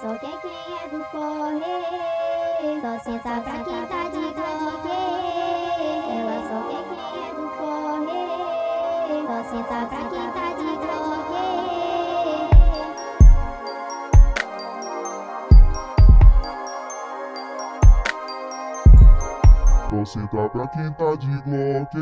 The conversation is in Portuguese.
só quem quem é do corre. Só senta pra quem tá de glock. Ela só quem quem é do corre. Só senta pra quem tá de glock. Só senta pra quem tá de Glock.